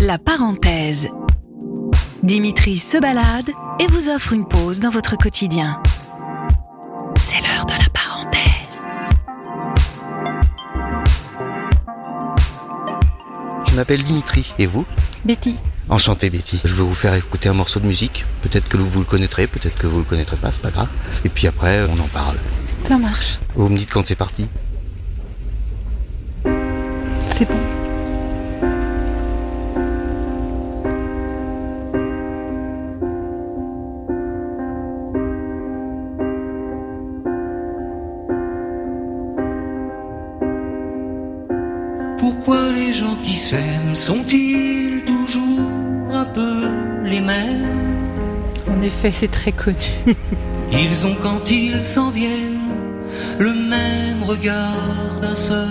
La parenthèse. Dimitri se balade et vous offre une pause dans votre quotidien. C'est l'heure de la parenthèse. Je m'appelle Dimitri. Et vous? Betty. Enchanté Betty. Je vais vous faire écouter un morceau de musique. Peut-être que vous le connaîtrez, peut-être que vous le connaîtrez pas, c'est pas grave. Et puis après, on en parle. Ça marche. Vous me dites quand c'est parti C'est bon. Pourquoi les gens qui s'aiment sont-ils toujours un peu les mêmes? En effet, c'est très connu. Ils ont quand ils s'en viennent le même regard d'un seul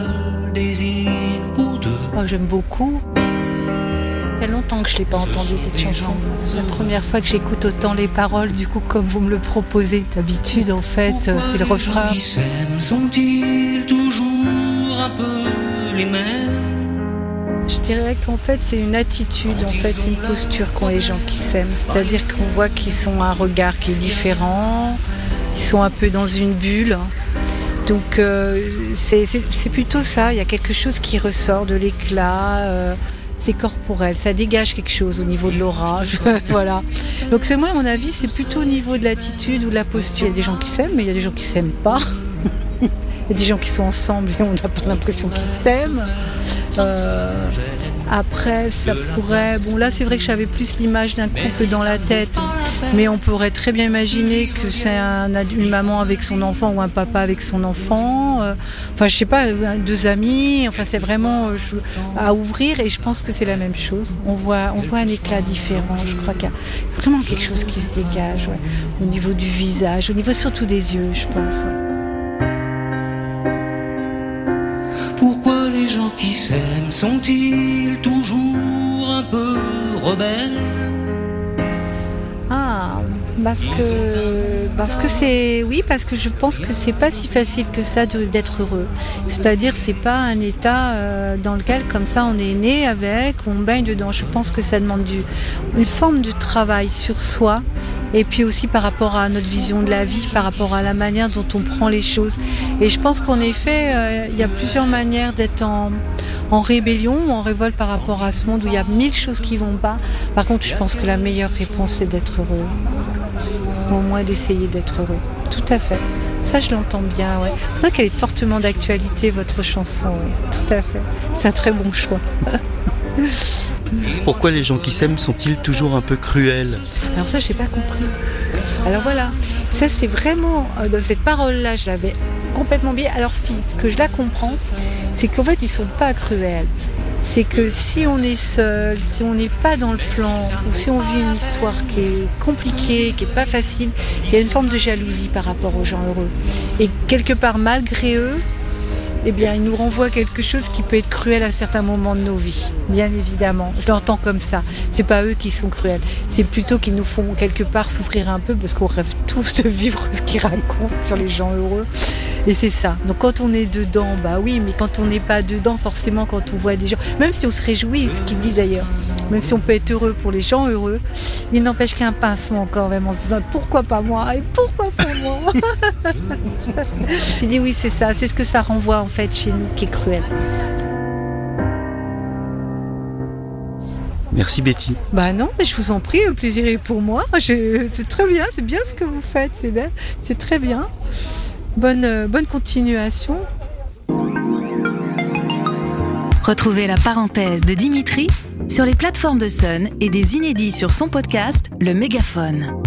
désir pour deux. Oh, J'aime beaucoup. Ça fait longtemps que je l'ai pas entendu cette chanson. C'est la première fois que j'écoute autant les paroles. Du coup, comme vous me le proposez d'habitude, en fait, euh, c'est le Pourquoi les gens refrain. qui s'aiment sont-ils toujours un peu les mêmes Je dirais qu'en fait, c'est une attitude, en fait, c'est une posture qu'ont les gens qui s'aiment. C'est-à-dire qu'on voit qu'ils sont un regard qui est différent, ils sont un peu dans une bulle. Donc, euh, c'est plutôt ça. Il y a quelque chose qui ressort de l'éclat. euh, c'est corporel, ça dégage quelque chose au niveau de l'orage, voilà. Donc c'est moi, à mon avis, c'est plutôt au niveau de l'attitude ou de la posture. Il y a des gens qui s'aiment, mais il y a des gens qui s'aiment pas. Il y a des gens qui sont ensemble et on n'a pas l'impression qu'ils s'aiment. Euh, après, ça pourrait. Bon, là, c'est vrai que j'avais plus l'image d'un couple dans la tête, mais on pourrait très bien imaginer que c'est une maman avec son enfant ou un papa avec son enfant. euh, Enfin, je sais pas, euh, deux amis. Enfin, c'est vraiment à ouvrir et je pense que c'est la même chose. On voit, on voit un éclat différent. Je crois qu'il y a vraiment quelque chose qui se dégage au niveau du visage, au niveau surtout des yeux, je pense. Gens qui s'aiment. Sont-ils toujours un peu rebelles? Parce que parce que c'est oui parce que je pense que c'est pas si facile que ça d'être heureux. C'est-à-dire c'est pas un état euh, dans lequel comme ça on est né avec, on baigne dedans. Je pense que ça demande une forme de travail sur soi et puis aussi par rapport à notre vision de la vie, par rapport à la manière dont on prend les choses. Et je pense qu'en effet euh, il y a plusieurs manières d'être en en rébellion ou en révolte par rapport à ce monde où il y a mille choses qui vont pas. Par contre, je pense que la meilleure réponse, c'est d'être heureux. Au moins d'essayer d'être heureux. Tout à fait. Ça, je l'entends bien, ouais. C'est pour ça qu'elle est fortement d'actualité, votre chanson, ouais. Tout à fait. C'est un très bon choix. Pourquoi les gens qui s'aiment sont-ils toujours un peu cruels? Alors ça, je n'ai pas compris. Alors voilà, ça c'est vraiment, euh, dans cette parole-là, je l'avais complètement bien. Alors ce que je la comprends, c'est qu'en fait, ils sont pas cruels. C'est que si on est seul, si on n'est pas dans le plan, ou si on vit une histoire qui est compliquée, qui est pas facile, il y a une forme de jalousie par rapport aux gens heureux. Et quelque part, malgré eux, eh bien, ils nous renvoient quelque chose qui peut être cruel à certains moments de nos vies, bien évidemment. Je l'entends comme ça. C'est pas eux qui sont cruels, c'est plutôt qu'ils nous font quelque part souffrir un peu parce qu'on rêve tous de vivre ce qu'ils racontent sur les gens heureux. Et c'est ça. Donc quand on est dedans, bah oui, mais quand on n'est pas dedans, forcément, quand on voit des gens, même si on se réjouit, ce qu'il dit d'ailleurs, même si on peut être heureux pour les gens heureux, il n'empêche qu'il y a un pincement quand même en se disant pourquoi pas moi? Et pourquoi pas moi? Je dis oui, c'est ça, c'est ce que ça renvoie en fait chez nous qui est cruel. Merci Betty. Bah non, mais je vous en prie, le plaisir est pour moi. Je- C'est très bien, c'est bien ce que vous faites, c'est bien, c'est très bien. Bonne, euh, bonne continuation. Retrouvez la parenthèse de Dimitri sur les plateformes de Sun et des inédits sur son podcast Le Mégaphone.